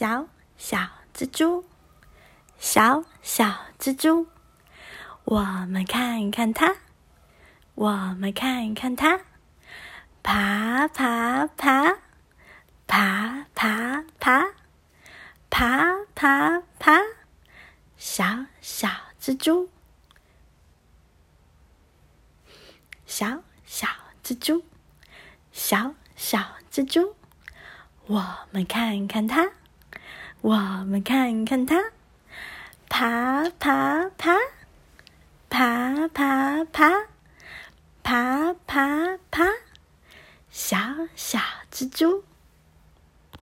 小小蜘蛛，小小蜘蛛，我们看看它，我们看看它，爬爬爬，爬爬爬，爬爬爬，小小蜘蛛，小小蜘蛛，小小蜘蛛。我们看看它，我们看看它，爬爬爬，爬爬爬，爬爬爬，小小蜘蛛。